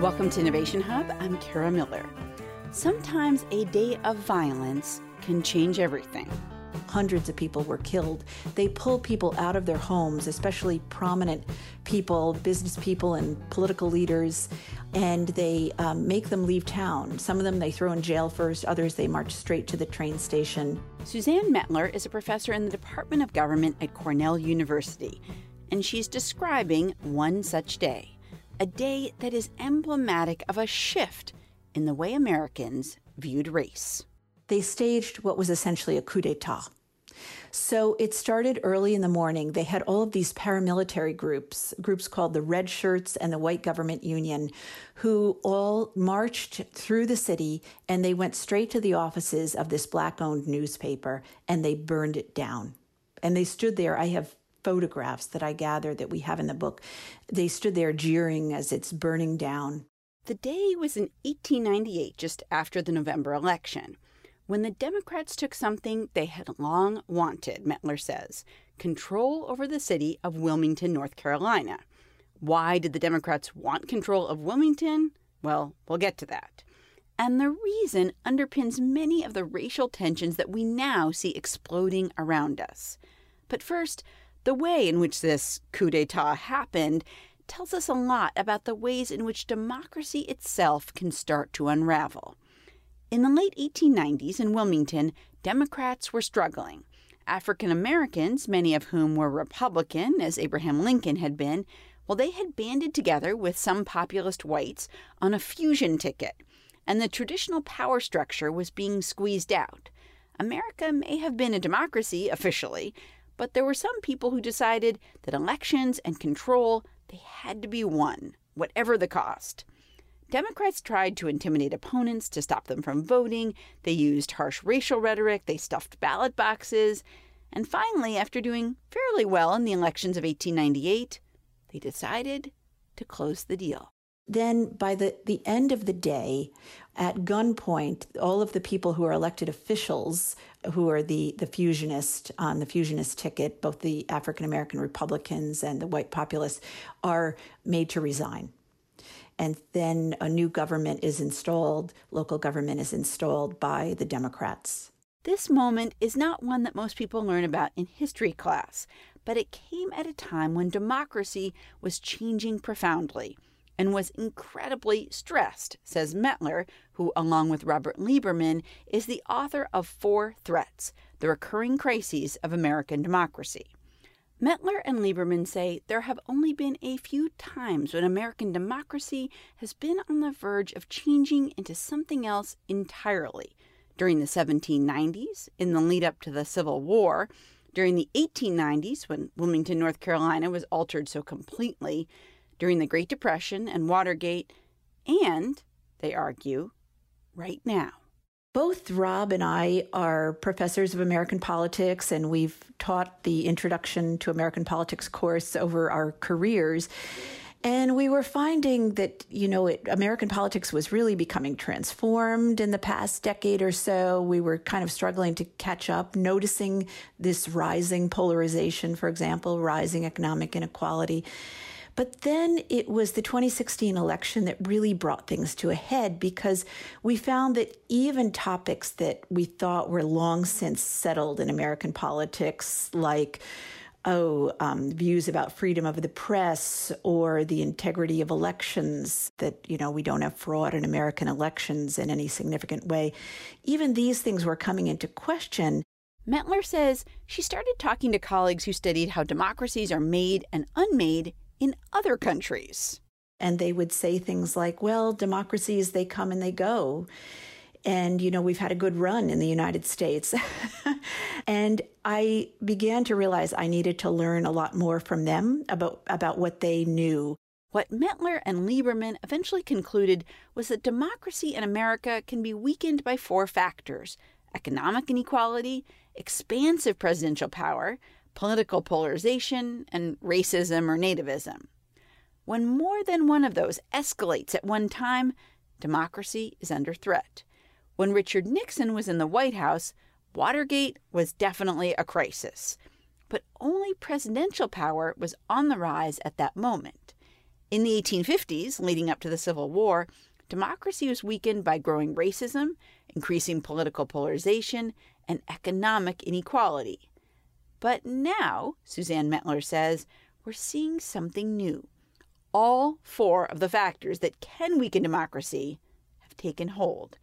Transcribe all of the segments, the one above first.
Welcome to Innovation Hub. I'm Kara Miller. Sometimes a day of violence can change everything. Hundreds of people were killed. They pull people out of their homes, especially prominent people, business people, and political leaders, and they um, make them leave town. Some of them they throw in jail first, others they march straight to the train station. Suzanne Mettler is a professor in the Department of Government at Cornell University, and she's describing one such day a day that is emblematic of a shift in the way Americans viewed race. They staged what was essentially a coup d'etat. So it started early in the morning. They had all of these paramilitary groups, groups called the Red Shirts and the White Government Union, who all marched through the city and they went straight to the offices of this black owned newspaper and they burned it down. And they stood there. I have photographs that I gathered that we have in the book. They stood there jeering as it's burning down. The day was in 1898, just after the November election, when the Democrats took something they had long wanted, Mettler says control over the city of Wilmington, North Carolina. Why did the Democrats want control of Wilmington? Well, we'll get to that. And the reason underpins many of the racial tensions that we now see exploding around us. But first, the way in which this coup d'etat happened tells us a lot about the ways in which democracy itself can start to unravel. In the late 1890s in Wilmington, Democrats were struggling. African Americans, many of whom were Republican, as Abraham Lincoln had been, well, they had banded together with some populist whites on a fusion ticket, and the traditional power structure was being squeezed out. America may have been a democracy officially, but there were some people who decided that elections and control they had to be won, whatever the cost. Democrats tried to intimidate opponents to stop them from voting. They used harsh racial rhetoric. They stuffed ballot boxes. And finally, after doing fairly well in the elections of 1898, they decided to close the deal. Then, by the, the end of the day, at gunpoint, all of the people who are elected officials, who are the, the fusionist on the fusionist ticket, both the African American Republicans and the white populists, are made to resign. And then a new government is installed, local government is installed by the Democrats. This moment is not one that most people learn about in history class, but it came at a time when democracy was changing profoundly and was incredibly stressed, says Mettler, who, along with Robert Lieberman, is the author of Four Threats The Recurring Crises of American Democracy. Mettler and Lieberman say there have only been a few times when American democracy has been on the verge of changing into something else entirely. During the 1790s, in the lead up to the Civil War, during the 1890s, when Wilmington, North Carolina was altered so completely, during the Great Depression and Watergate, and, they argue, right now. Both Rob and I are professors of American politics, and we've taught the Introduction to American Politics course over our careers. And we were finding that, you know, it, American politics was really becoming transformed in the past decade or so. We were kind of struggling to catch up, noticing this rising polarization, for example, rising economic inequality. But then it was the 2016 election that really brought things to a head because we found that even topics that we thought were long since settled in American politics, like oh, um, views about freedom of the press or the integrity of elections, that, you know, we don't have fraud in American elections in any significant way. Even these things were coming into question. Mettler says she started talking to colleagues who studied how democracies are made and unmade in other countries. And they would say things like, well, democracies, they come and they go. And, you know, we've had a good run in the United States. and I began to realize I needed to learn a lot more from them about, about what they knew. What Mettler and Lieberman eventually concluded was that democracy in America can be weakened by four factors economic inequality, expansive presidential power, political polarization, and racism or nativism. When more than one of those escalates at one time, democracy is under threat. When Richard Nixon was in the White House, Watergate was definitely a crisis. But only presidential power was on the rise at that moment. In the 1850s, leading up to the Civil War, democracy was weakened by growing racism, increasing political polarization, and economic inequality. But now, Suzanne Mettler says, we're seeing something new. All four of the factors that can weaken democracy have taken hold.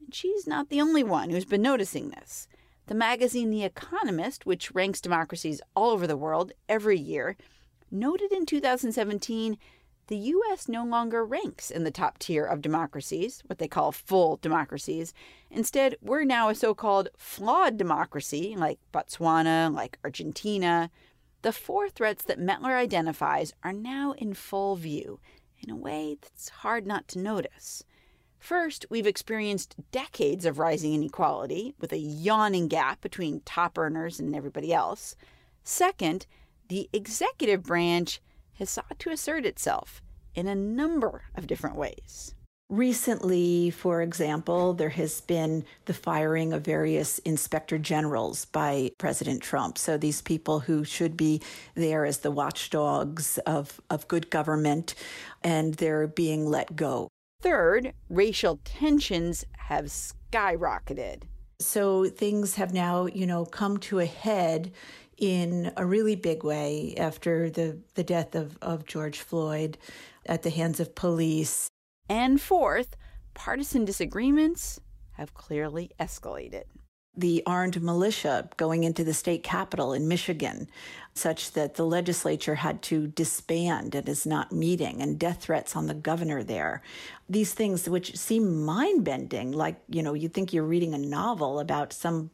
And she's not the only one who's been noticing this. The magazine The Economist, which ranks democracies all over the world every year, noted in 2017 the U.S. no longer ranks in the top tier of democracies, what they call full democracies. Instead, we're now a so called flawed democracy, like Botswana, like Argentina. The four threats that Mettler identifies are now in full view in a way that's hard not to notice. First, we've experienced decades of rising inequality with a yawning gap between top earners and everybody else. Second, the executive branch has sought to assert itself in a number of different ways. Recently, for example, there has been the firing of various inspector generals by President Trump. So these people who should be there as the watchdogs of, of good government, and they're being let go. Third, racial tensions have skyrocketed. So things have now, you know, come to a head in a really big way after the, the death of, of George Floyd at the hands of police. And fourth, partisan disagreements have clearly escalated. The armed militia going into the state capitol in Michigan, such that the legislature had to disband and is not meeting, and death threats on the governor there. These things, which seem mind bending, like, you know, you think you're reading a novel about some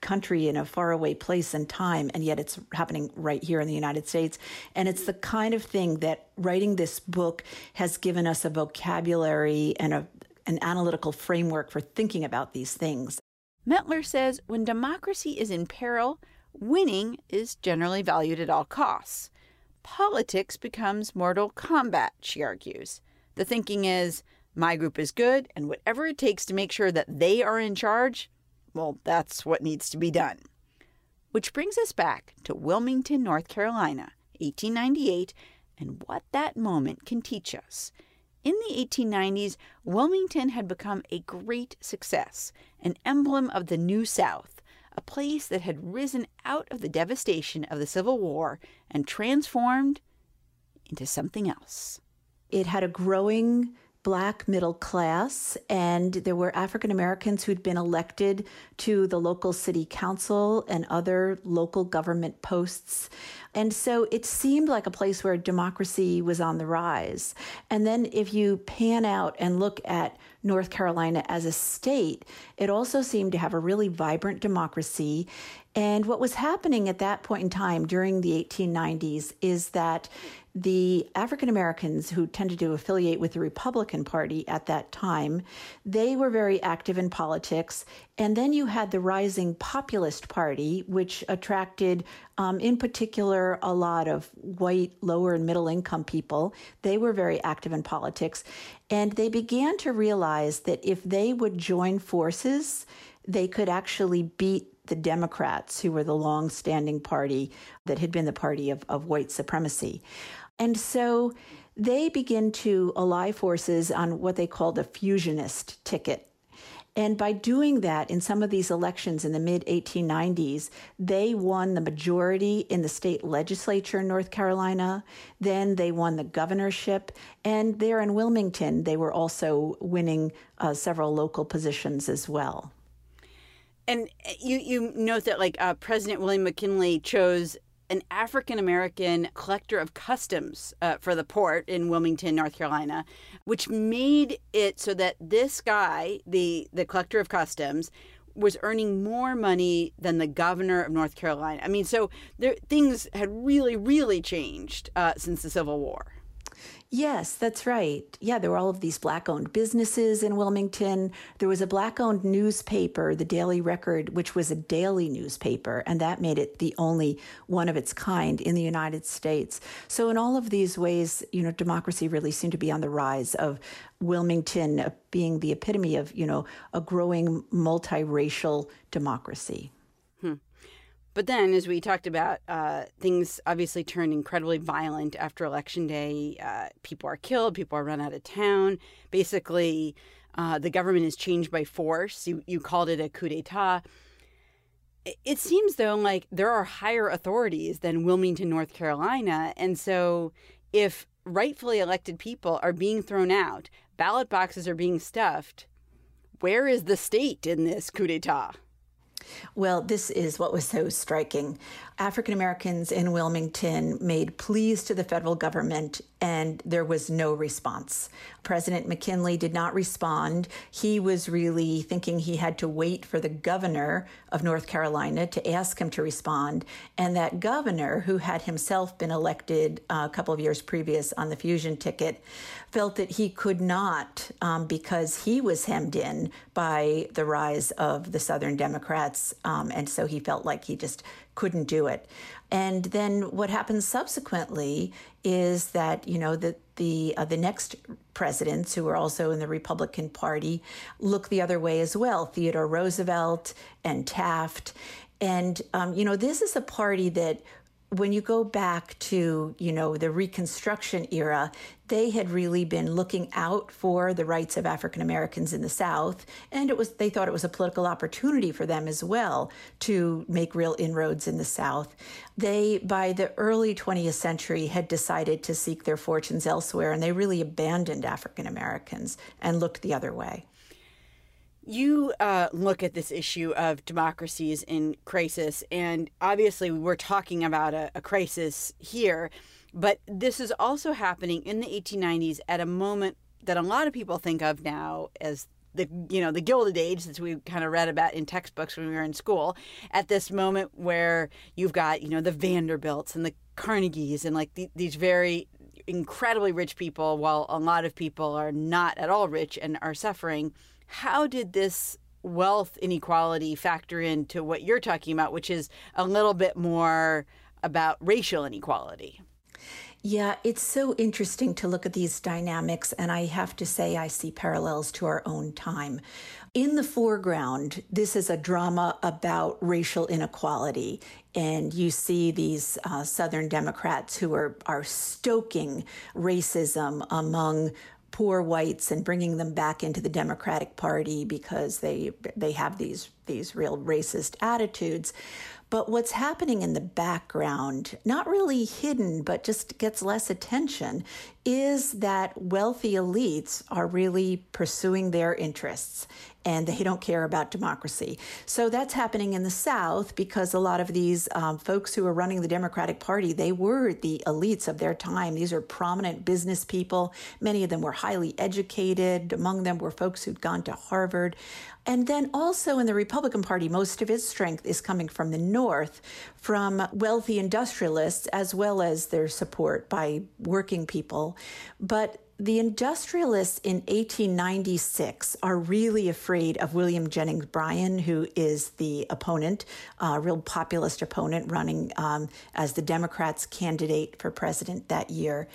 country in a faraway place and time, and yet it's happening right here in the United States. And it's the kind of thing that writing this book has given us a vocabulary and a, an analytical framework for thinking about these things. Mettler says when democracy is in peril, winning is generally valued at all costs. Politics becomes mortal combat, she argues. The thinking is my group is good, and whatever it takes to make sure that they are in charge, well, that's what needs to be done. Which brings us back to Wilmington, North Carolina, 1898, and what that moment can teach us. In the 1890s, Wilmington had become a great success, an emblem of the New South, a place that had risen out of the devastation of the Civil War and transformed into something else. It had a growing black middle class, and there were African Americans who'd been elected to the local city council and other local government posts. And so it seemed like a place where democracy was on the rise. And then if you pan out and look at North Carolina as a state, it also seemed to have a really vibrant democracy. And what was happening at that point in time during the 1890s is that the African Americans who tended to affiliate with the Republican Party at that time, they were very active in politics. And then you had the rising populist party, which attracted, um, in particular, a lot of white, lower and middle income people. They were very active in politics. And they began to realize that if they would join forces, they could actually beat the Democrats, who were the long standing party that had been the party of, of white supremacy. And so they begin to ally forces on what they call the fusionist ticket. And by doing that in some of these elections in the mid 1890s, they won the majority in the state legislature in North Carolina. Then they won the governorship. And there in Wilmington, they were also winning uh, several local positions as well. And you, you note that like uh, President William McKinley chose an African American collector of customs uh, for the port in Wilmington, North Carolina, which made it so that this guy, the the collector of customs, was earning more money than the governor of North Carolina. I mean, so there, things had really, really changed uh, since the Civil War. Yes, that's right. Yeah, there were all of these black owned businesses in Wilmington. There was a black owned newspaper, the Daily Record, which was a daily newspaper, and that made it the only one of its kind in the United States. So, in all of these ways, you know, democracy really seemed to be on the rise of Wilmington uh, being the epitome of, you know, a growing multiracial democracy. Hmm. But then, as we talked about, uh, things obviously turned incredibly violent after Election Day. Uh, people are killed, people are run out of town. Basically, uh, the government is changed by force. You, you called it a coup d'etat. It seems, though, like there are higher authorities than Wilmington, North Carolina. And so, if rightfully elected people are being thrown out, ballot boxes are being stuffed, where is the state in this coup d'etat? Well, this is what was so striking. African Americans in Wilmington made pleas to the federal government, and there was no response. President McKinley did not respond. He was really thinking he had to wait for the governor of North Carolina to ask him to respond. And that governor, who had himself been elected uh, a couple of years previous on the fusion ticket, felt that he could not um, because he was hemmed in by the rise of the Southern Democrats. Um, and so he felt like he just couldn't do it. And then what happens subsequently is that you know that the uh, the next presidents who were also in the Republican Party look the other way as well. Theodore Roosevelt and Taft, and um, you know this is a party that when you go back to you know the reconstruction era they had really been looking out for the rights of african americans in the south and it was they thought it was a political opportunity for them as well to make real inroads in the south. They by the early 20th century had decided to seek their fortunes elsewhere and they really abandoned african americans and looked the other way you uh, look at this issue of democracies in crisis, and obviously we're talking about a, a crisis here, but this is also happening in the 1890s at a moment that a lot of people think of now as the you know the Gilded Age that we kind of read about in textbooks when we were in school. At this moment where you've got you know the Vanderbilts and the Carnegies and like the, these very incredibly rich people, while a lot of people are not at all rich and are suffering how did this wealth inequality factor into what you're talking about, which is a little bit more about racial inequality? Yeah, it's so interesting to look at these dynamics, and I have to say, I see parallels to our own time. In the foreground, this is a drama about racial inequality. And you see these uh, Southern Democrats who are, are stoking racism among poor whites and bringing them back into the Democratic Party because they they have these these real racist attitudes. But what's happening in the background, not really hidden, but just gets less attention, is that wealthy elites are really pursuing their interests and they don't care about democracy. So that's happening in the South because a lot of these um, folks who are running the Democratic Party, they were the elites of their time. These are prominent business people. Many of them were highly educated. Among them were folks who'd gone to Harvard. And then also in the Republican Party, most of its strength is coming from the North, from wealthy industrialists, as well as their support by working people. But the industrialists in 1896 are really afraid of William Jennings Bryan, who is the opponent, a uh, real populist opponent running um, as the Democrats' candidate for president that year.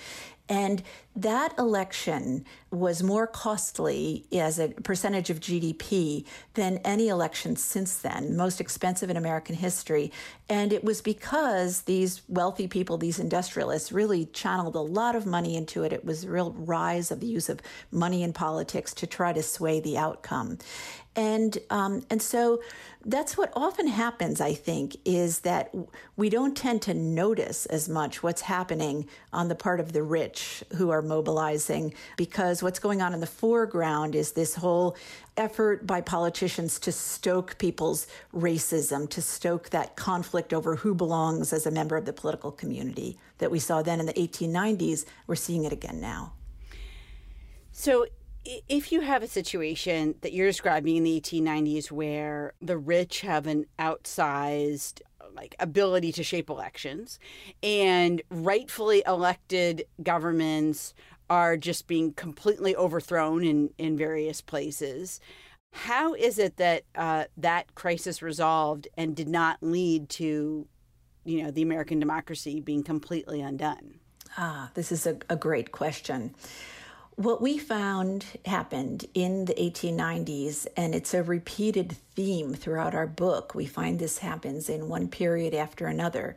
And that election was more costly as a percentage of GDP than any election since then, most expensive in American history. And it was because these wealthy people, these industrialists, really channeled a lot of money into it. It was a real rise of the use of money in politics to try to sway the outcome. And um, and so that's what often happens, I think, is that we don't tend to notice as much what's happening on the part of the rich who are mobilizing because what's going on in the foreground is this whole effort by politicians to stoke people's racism, to stoke that conflict over who belongs as a member of the political community that we saw then in the 1890s. We're seeing it again now. So if you have a situation that you're describing in the 1890s where the rich have an outsized like ability to shape elections and rightfully elected governments are just being completely overthrown in in various places how is it that uh, that crisis resolved and did not lead to you know the american democracy being completely undone? Ah this is a, a great question What we found happened in the 1890s, and it's a repeated theme throughout our book. We find this happens in one period after another.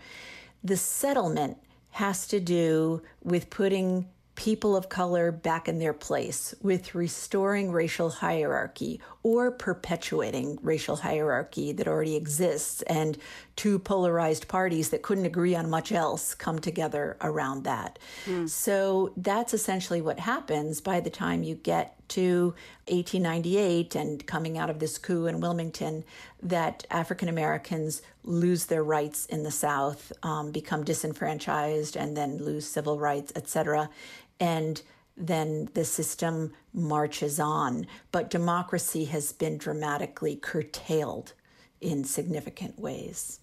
The settlement has to do with putting people of color back in their place, with restoring racial hierarchy or perpetuating racial hierarchy that already exists, and two polarized parties that couldn't agree on much else come together around that. Mm. So that's essentially what happens by the time you get to 1898 and coming out of this coup in Wilmington that African Americans lose their rights in the South, um, become disenfranchised, and then lose civil rights, etc and then the system marches on. But democracy has been dramatically curtailed in significant ways.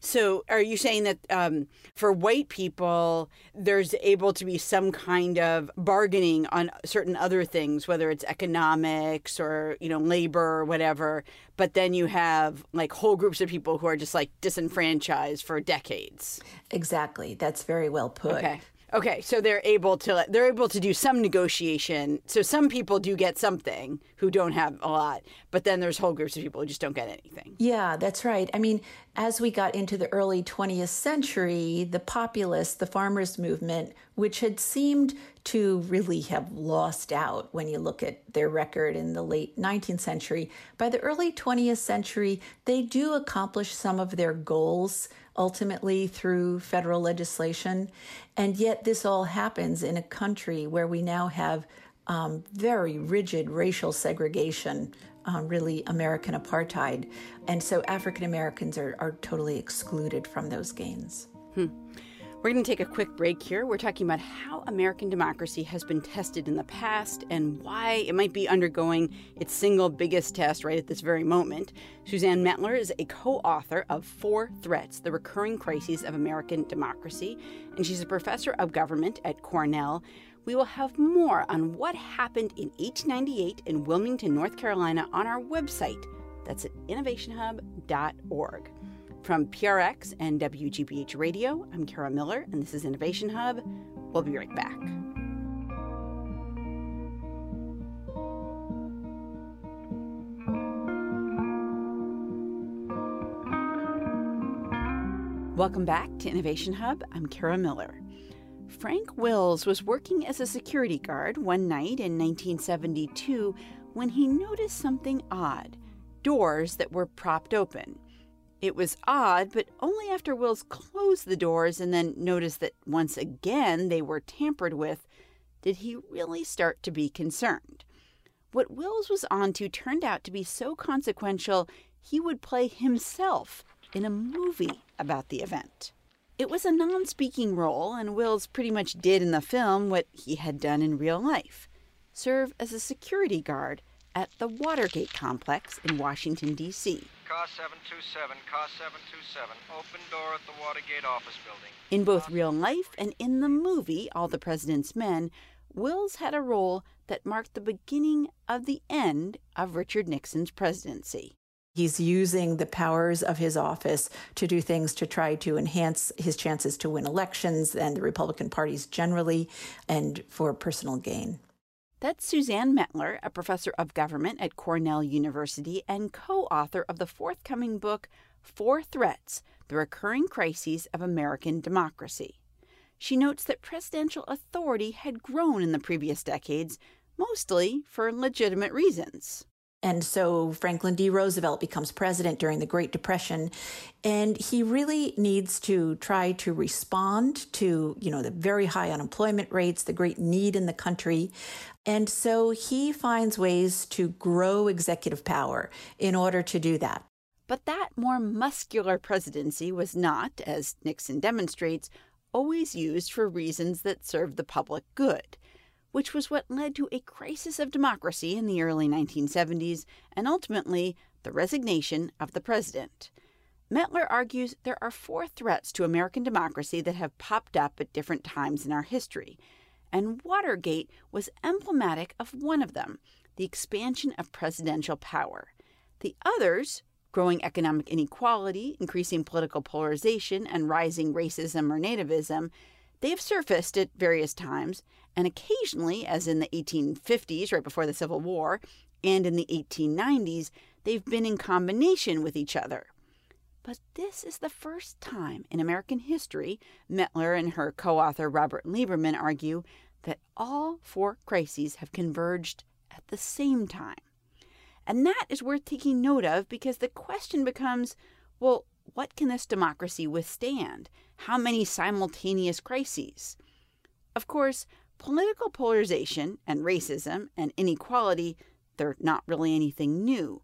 So, are you saying that um, for white people, there's able to be some kind of bargaining on certain other things, whether it's economics or you know labor or whatever, but then you have like whole groups of people who are just like disenfranchised for decades? Exactly. That's very well put. Okay. Okay, so they're able to they're able to do some negotiation. So some people do get something who don't have a lot, but then there's whole groups of people who just don't get anything. Yeah, that's right. I mean, as we got into the early 20th century, the populists, the farmers movement, which had seemed to really have lost out when you look at their record in the late 19th century, by the early 20th century, they do accomplish some of their goals ultimately through federal legislation. And yet, this all happens in a country where we now have um, very rigid racial segregation, um, really American apartheid. And so African Americans are, are totally excluded from those gains. Hmm. We're going to take a quick break here. We're talking about how American democracy has been tested in the past and why it might be undergoing its single biggest test right at this very moment. Suzanne Mettler is a co author of Four Threats The Recurring Crises of American Democracy, and she's a professor of government at Cornell. We will have more on what happened in 1898 in Wilmington, North Carolina on our website. That's at innovationhub.org. From PRX and WGBH Radio, I'm Kara Miller, and this is Innovation Hub. We'll be right back. Welcome back to Innovation Hub. I'm Kara Miller. Frank Wills was working as a security guard one night in 1972 when he noticed something odd doors that were propped open. It was odd, but only after Wills closed the doors and then noticed that once again they were tampered with did he really start to be concerned. What Wills was onto turned out to be so consequential he would play himself in a movie about the event. It was a non speaking role, and Wills pretty much did in the film what he had done in real life serve as a security guard at the Watergate complex in Washington, D.C. Car 727, car 727, open door at the Watergate office building. In both real life and in the movie All the President's Men, Wills had a role that marked the beginning of the end of Richard Nixon's presidency. He's using the powers of his office to do things to try to enhance his chances to win elections and the Republican parties generally, and for personal gain. That's Suzanne Mettler, a professor of government at Cornell University and co author of the forthcoming book, Four Threats The Recurring Crises of American Democracy. She notes that presidential authority had grown in the previous decades, mostly for legitimate reasons. And so Franklin D. Roosevelt becomes president during the Great Depression. And he really needs to try to respond to, you know, the very high unemployment rates, the great need in the country. And so he finds ways to grow executive power in order to do that. But that more muscular presidency was not, as Nixon demonstrates, always used for reasons that served the public good which was what led to a crisis of democracy in the early 1970s and ultimately the resignation of the president. Mettler argues there are four threats to American democracy that have popped up at different times in our history, and Watergate was emblematic of one of them the expansion of presidential power. The others, growing economic inequality, increasing political polarization, and rising racism or nativism, They have surfaced at various times, and occasionally, as in the 1850s, right before the Civil War, and in the 1890s, they've been in combination with each other. But this is the first time in American history, Mettler and her co author Robert Lieberman argue, that all four crises have converged at the same time. And that is worth taking note of because the question becomes well, what can this democracy withstand? How many simultaneous crises? Of course, political polarization and racism and inequality, they're not really anything new,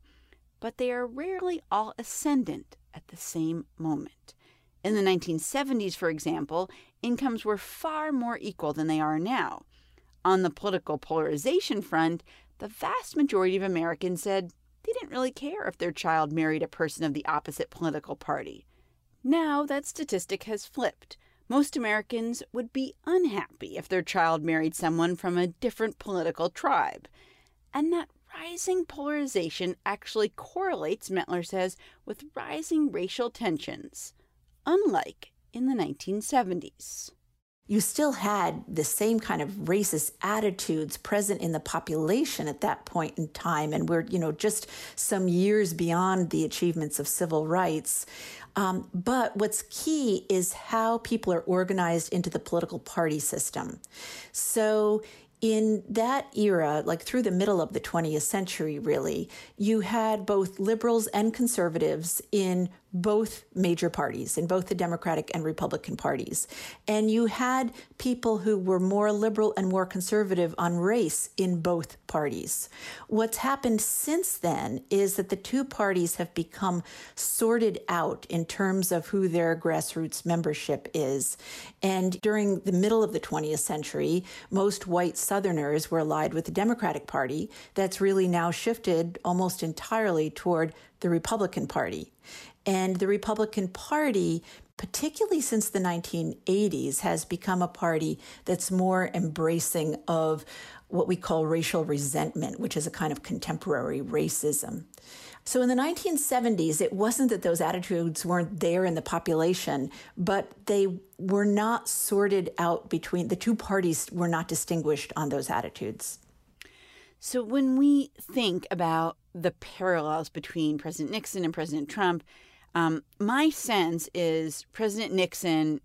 but they are rarely all ascendant at the same moment. In the 1970s, for example, incomes were far more equal than they are now. On the political polarization front, the vast majority of Americans said they didn't really care if their child married a person of the opposite political party. Now that statistic has flipped. Most Americans would be unhappy if their child married someone from a different political tribe. And that rising polarization actually correlates, Mettler says, with rising racial tensions, unlike in the 1970s you still had the same kind of racist attitudes present in the population at that point in time. And we're, you know, just some years beyond the achievements of civil rights. Um, but what's key is how people are organized into the political party system. So in that era, like through the middle of the 20th century, really, you had both liberals and conservatives in both major parties, in both the Democratic and Republican parties. And you had people who were more liberal and more conservative on race in both parties. What's happened since then is that the two parties have become sorted out in terms of who their grassroots membership is. And during the middle of the 20th century, most white Southerners were allied with the Democratic Party. That's really now shifted almost entirely toward the Republican Party. And the Republican Party, particularly since the 1980s, has become a party that's more embracing of what we call racial resentment, which is a kind of contemporary racism. So in the 1970s, it wasn't that those attitudes weren't there in the population, but they were not sorted out between the two parties, were not distinguished on those attitudes. So when we think about the parallels between President Nixon and President Trump, um, my sense is President Nixon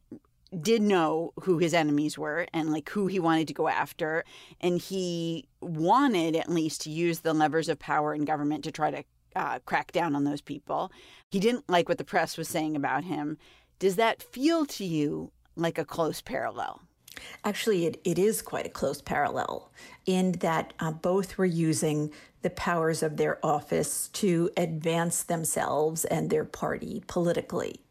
did know who his enemies were and like who he wanted to go after. And he wanted at least to use the levers of power in government to try to uh, crack down on those people. He didn't like what the press was saying about him. Does that feel to you like a close parallel? Actually, it, it is quite a close parallel in that uh, both were using the powers of their office to advance themselves and their party politically.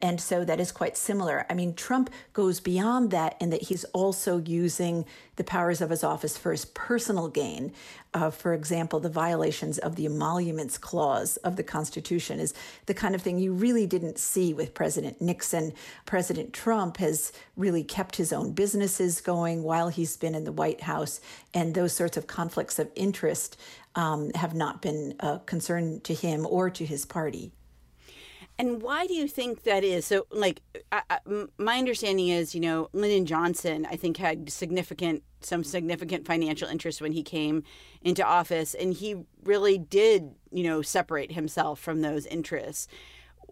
And so that is quite similar. I mean, Trump goes beyond that in that he's also using the powers of his office for his personal gain. Uh, for example, the violations of the emoluments clause of the Constitution is the kind of thing you really didn't see with President Nixon. President Trump has really kept his own businesses going while he's been in the White House, and those sorts of conflicts of interest um, have not been a concern to him or to his party. And why do you think that is? So, like, I, I, my understanding is, you know, Lyndon Johnson, I think, had significant, some significant financial interest when he came into office, and he really did, you know, separate himself from those interests.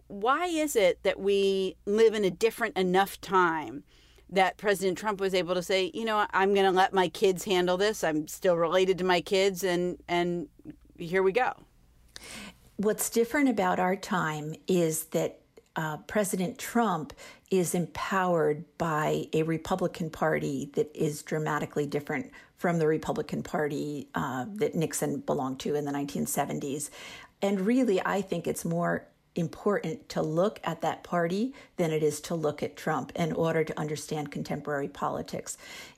Why is it that we live in a different enough time that President Trump was able to say, you know, I'm going to let my kids handle this. I'm still related to my kids, and and here we go. What's different about our time is that uh, President Trump is empowered by a Republican Party that is dramatically different from the Republican Party uh, that Nixon belonged to in the 1970s. And really, I think it's more important to look at that party than it is to look at Trump in order to understand contemporary politics.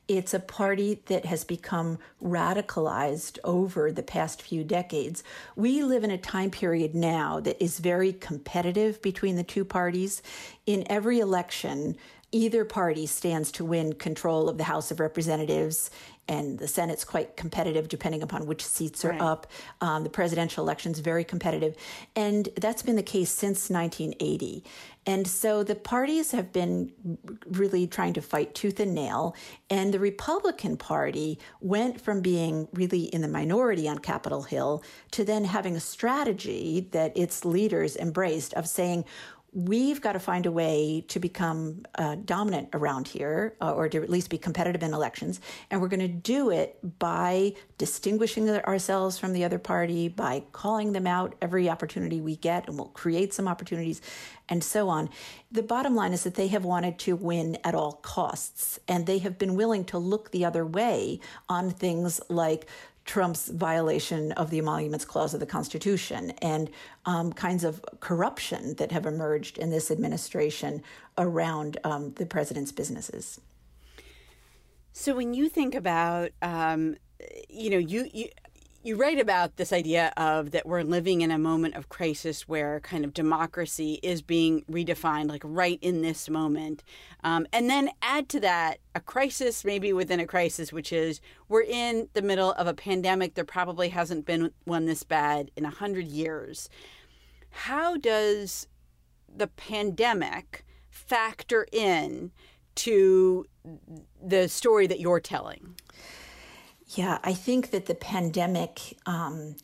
It's a party that has become radicalized over the past few decades. We live in a time period now that is very competitive between the two parties. In every election, either party stands to win control of the House of Representatives and the Senate's quite competitive depending upon which seats are right. up. Um, the presidential election's very competitive. And that's been the case since 1980. And so the parties have been really trying to fight tooth and nail. And the Republican Party went from being really in the minority on Capitol Hill to then having a strategy that its leaders embraced of saying, we've got to find a way to become uh, dominant around here uh, or to at least be competitive in elections. And we're going to do it by distinguishing ourselves from the other party by calling them out every opportunity we get and we'll create some opportunities and so on. The bottom line is that they have wanted to win at all costs and they have been willing to look the other way on things like Trump's violation of the Emoluments Clause of the Constitution and um, kinds of corruption that have emerged in this administration around um, the president's businesses. So when you think about, um, you know, you, you you write about this idea of that we're living in a moment of crisis where kind of democracy is being redefined, like right in this moment. Um, and then add to that a crisis, maybe within a crisis, which is we're in the middle of a pandemic. There probably hasn't been one this bad in a hundred years. How does the pandemic factor in to the story that you're telling? Yeah, I think that the pandemic um,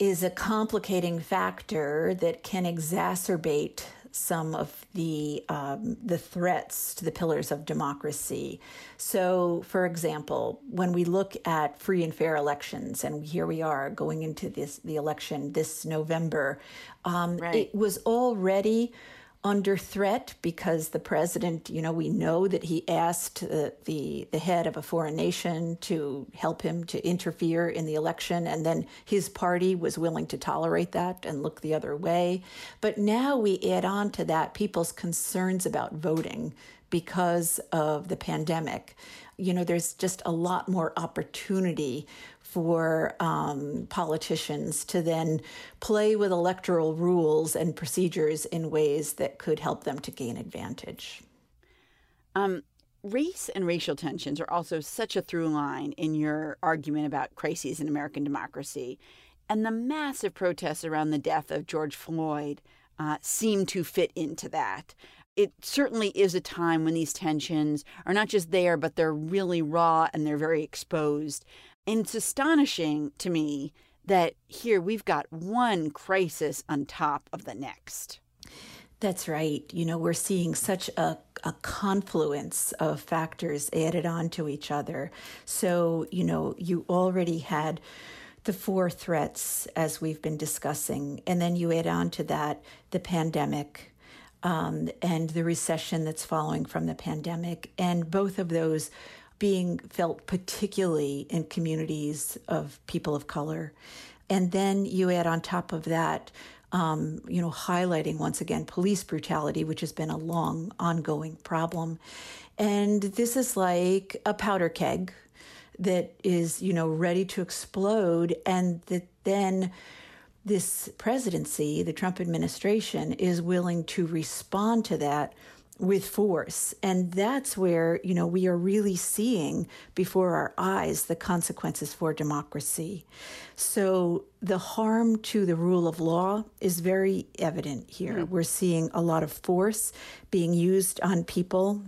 is a complicating factor that can exacerbate some of the um, the threats to the pillars of democracy. So, for example, when we look at free and fair elections, and here we are going into this the election this November, um, right. it was already under threat because the president, you know, we know that he asked the, the the head of a foreign nation to help him to interfere in the election, and then his party was willing to tolerate that and look the other way. But now we add on to that people's concerns about voting because of the pandemic. You know, there's just a lot more opportunity for um, politicians to then play with electoral rules and procedures in ways that could help them to gain advantage. Um, race and racial tensions are also such a through line in your argument about crises in American democracy. And the massive protests around the death of George Floyd uh, seem to fit into that. It certainly is a time when these tensions are not just there, but they're really raw and they're very exposed. And it's astonishing to me that here we've got one crisis on top of the next. That's right. You know, we're seeing such a, a confluence of factors added on to each other. So, you know, you already had the four threats as we've been discussing, and then you add on to that the pandemic. Um, and the recession that's following from the pandemic. And both of those being felt particularly in communities of people of color. And then you add on top of that, um, you know, highlighting once again police brutality, which has been a long, ongoing problem. And this is like a powder keg that is, you know, ready to explode, and that then this presidency, the Trump administration, is willing to respond to that with force. And that's where, you know, we are really seeing before our eyes the consequences for democracy. So the harm to the rule of law is very evident here. Mm-hmm. We're seeing a lot of force being used on people.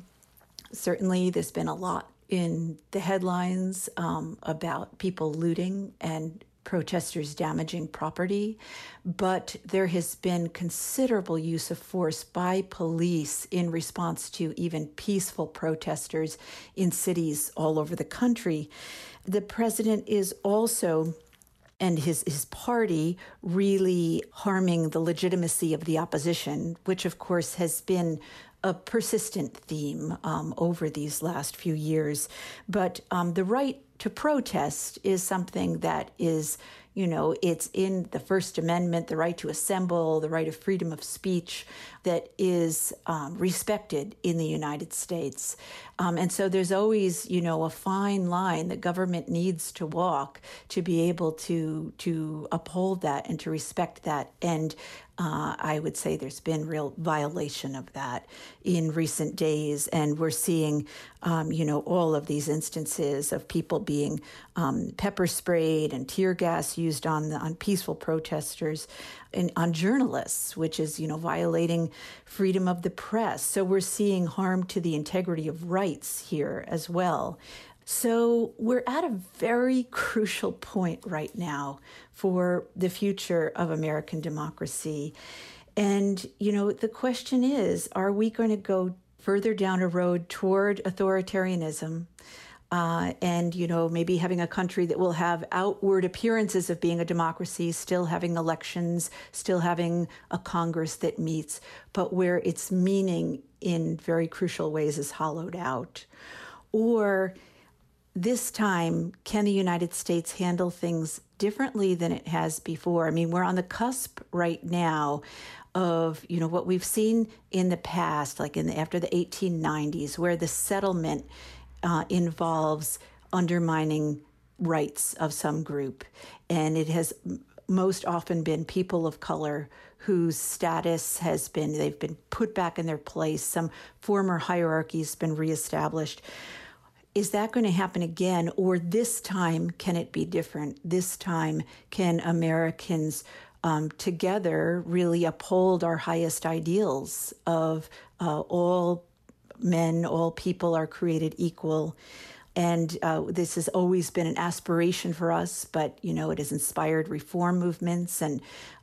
Certainly, there's been a lot in the headlines um, about people looting and protesters damaging property, but there has been considerable use of force by police in response to even peaceful protesters in cities all over the country. The president is also and his, his party really harming the legitimacy of the opposition, which of course has been a persistent theme um, over these last few years. But um, the right to protest is something that is you know, it's in the First Amendment, the right to assemble, the right of freedom of speech that is um, respected in the United States. Um, and so there's always, you know, a fine line that government needs to walk to be able to to uphold that and to respect that. And uh, I would say there's been real violation of that in recent days, and we're seeing, um, you know, all of these instances of people being um, pepper sprayed and tear gas used on the, on peaceful protesters and on journalists, which is you know violating freedom of the press. So we're seeing harm to the integrity of rights here as well. So we're at a very crucial point right now for the future of American democracy. And, you know, the question is are we going to go further down a road toward authoritarianism? Uh, and you know maybe having a country that will have outward appearances of being a democracy still having elections still having a congress that meets but where its meaning in very crucial ways is hollowed out. Or this time can the united states handle things differently than it has before? I mean we're on the cusp right now of you know what we've seen in the past like in the, after the 1890s where the settlement uh, involves undermining rights of some group. And it has most often been people of color whose status has been, they've been put back in their place. Some former hierarchy's been reestablished. Is that going to happen again? Or this time, can it be different? This time, can Americans um, together really uphold our highest ideals of uh, all men, all people are created equal. And uh, this has always been an aspiration for us, but you know it has inspired reform movements and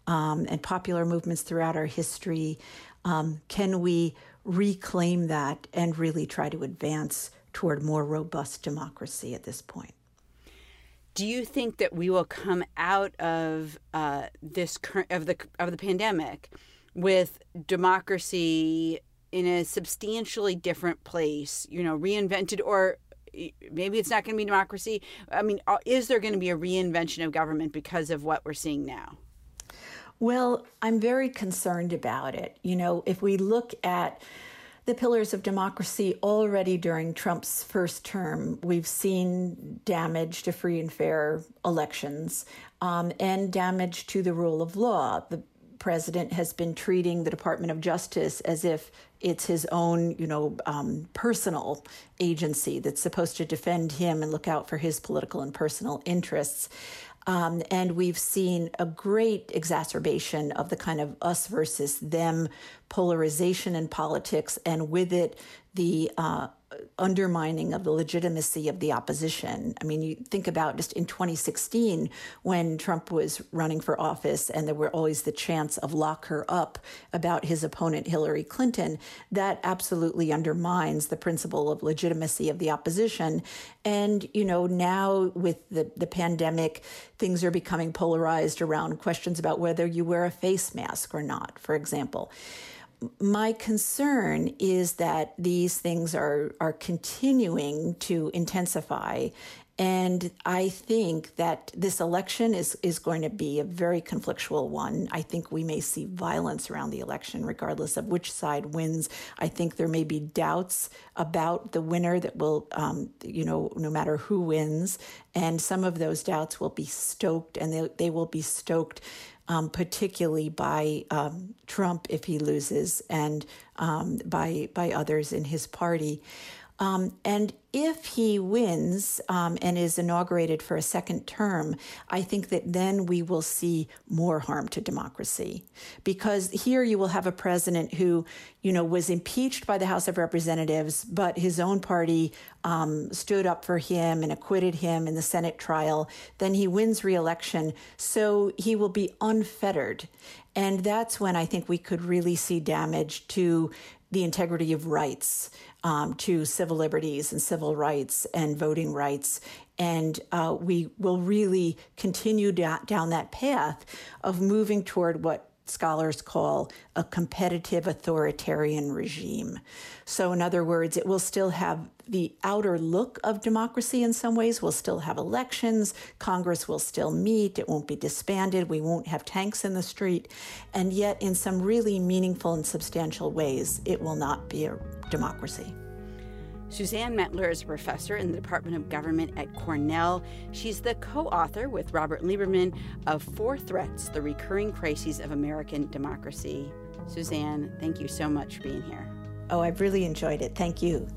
um, and popular movements throughout our history. Um, can we reclaim that and really try to advance toward more robust democracy at this point? Do you think that we will come out of uh, this of the of the pandemic with democracy in a substantially different place, you know, reinvented or maybe it's not going to be democracy. I mean, uh, is there going to be a reinvention of government because of what we're seeing now? Well, I'm very concerned about it. You know, if we look at the pillars of democracy already during Trump's first term, we've seen damage to free and fair elections um, and damage to the rule of law. The president has been treating the Department of Justice as if it's his own, you know, um, personal agency that's supposed to defend him and look out for his political and personal interests. Um, and we've seen a great exacerbation of the kind of us versus them polarization in politics, and with it, the uh, undermining of the legitimacy of the opposition. I mean, you think about just in 2016 when Trump was running for office and there were always the chance of lock her up about his opponent Hillary Clinton, that absolutely undermines the principle of legitimacy of the opposition. And, you know, now with the, the pandemic, things are becoming polarized around questions about whether you wear a face mask or not, for example my concern is that these things are are continuing to intensify and I think that this election is, is going to be a very conflictual one. I think we may see violence around the election, regardless of which side wins. I think there may be doubts about the winner that will, um, you know, no matter who wins. And some of those doubts will be stoked, and they, they will be stoked um, particularly by um, Trump if he loses, and um, by by others in his party. Um, and if he wins um, and is inaugurated for a second term, I think that then we will see more harm to democracy. Because here you will have a president who, you know, was impeached by the House of Representatives, but his own party um, stood up for him and acquitted him in the Senate trial. Then he wins reelection. So he will be unfettered. And that's when I think we could really see damage to the integrity of rights um, to civil liberties and civil rights and voting rights. And uh, we will really continue da- down that path of moving toward what scholars call a competitive authoritarian regime. So, in other words, it will still have the outer look of democracy in some ways. We'll still have elections. Congress will still meet. It won't be disbanded. We won't have tanks in the street. And yet, in some really meaningful and substantial ways, it will not be a democracy. Suzanne Mettler is a professor in the Department of Government at Cornell. She's the co author with Robert Lieberman of Four Threats The Recurring Crises of American Democracy. Suzanne, thank you so much for being here. Oh, I've really enjoyed it. Thank you.